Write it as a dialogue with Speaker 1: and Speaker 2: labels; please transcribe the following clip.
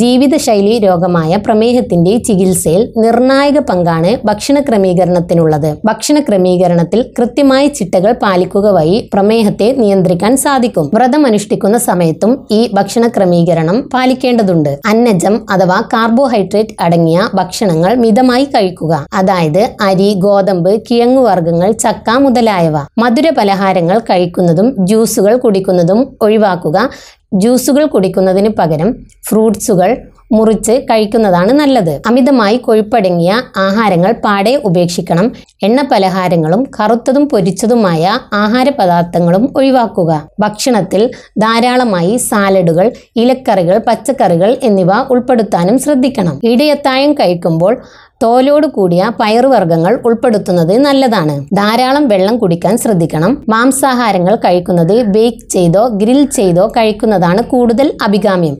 Speaker 1: ജീവിതശൈലി രോഗമായ പ്രമേഹത്തിന്റെ ചികിത്സയിൽ നിർണായക പങ്കാണ് ഭക്ഷണ ക്രമീകരണത്തിനുള്ളത്. ഭക്ഷണ ക്രമീകരണത്തിൽ കൃത്യമായ ചിട്ടകൾ പാലിക്കുക വഴി പ്രമേഹത്തെ നിയന്ത്രിക്കാൻ സാധിക്കും. വ്രതം അനുഷ്ഠിക്കുന്ന സമയത്തും ഈ ഭക്ഷണ ക്രമീകരണം പാലിക്കേണ്ടതുണ്ട്. അന്നജം അഥവാ കാർബോഹൈഡ്രേറ്റ് അടങ്ങിയ ഭക്ഷണങ്ങൾ മിതമായി കഴിക്കുക. അതായത് അരി ഗോതമ്പ് കിഴങ്ങുവർഗങ്ങൾ ചക്ക മുതലായവ. മധുര പലഹാരങ്ങൾ കഴിക്കുന്നതും ജ്യൂസുകൾ കുടിക്കുന്നതും ഒഴിവാക്കുക. ജ്യൂസുകൾ കുടിക്കുന്നതിന് പകരം ഫ്രൂട്ട്സുകൾ മുറിച്ച് കഴിക്കുന്നതാണ് നല്ലത്. അമിതമായി കൊഴുപ്പടങ്ങിയ ആഹാരങ്ങൾ പാടെ ഉപേക്ഷിക്കണം. എണ്ണ പലഹാരങ്ങളും കറുത്തതും പൊരിച്ചതുമായ ആഹാര പദാർത്ഥങ്ങളും ഒഴിവാക്കുക. ഭക്ഷണത്തിൽ ധാരാളമായി സാലഡുകൾ ഇലക്കറികൾ പച്ചക്കറികൾ എന്നിവ ഉൾപ്പെടുത്താനും ശ്രദ്ധിക്കണം. ഇടയത്തായം കഴിക്കുമ്പോൾ തോലോട് കൂടിയ പയറുവർഗങ്ങൾ ഉൾപ്പെടുത്തുന്നത് നല്ലതാണ്. ധാരാളം വെള്ളം കുടിക്കാൻ ശ്രദ്ധിക്കണം. മാംസാഹാരങ്ങൾ കഴിക്കുന്നത് ബേക്ക് ചെയ്തോ ഗ്രിൽ ചെയ്തോ കഴിക്കുന്നതാണ് കൂടുതൽ അഭികാമ്യം.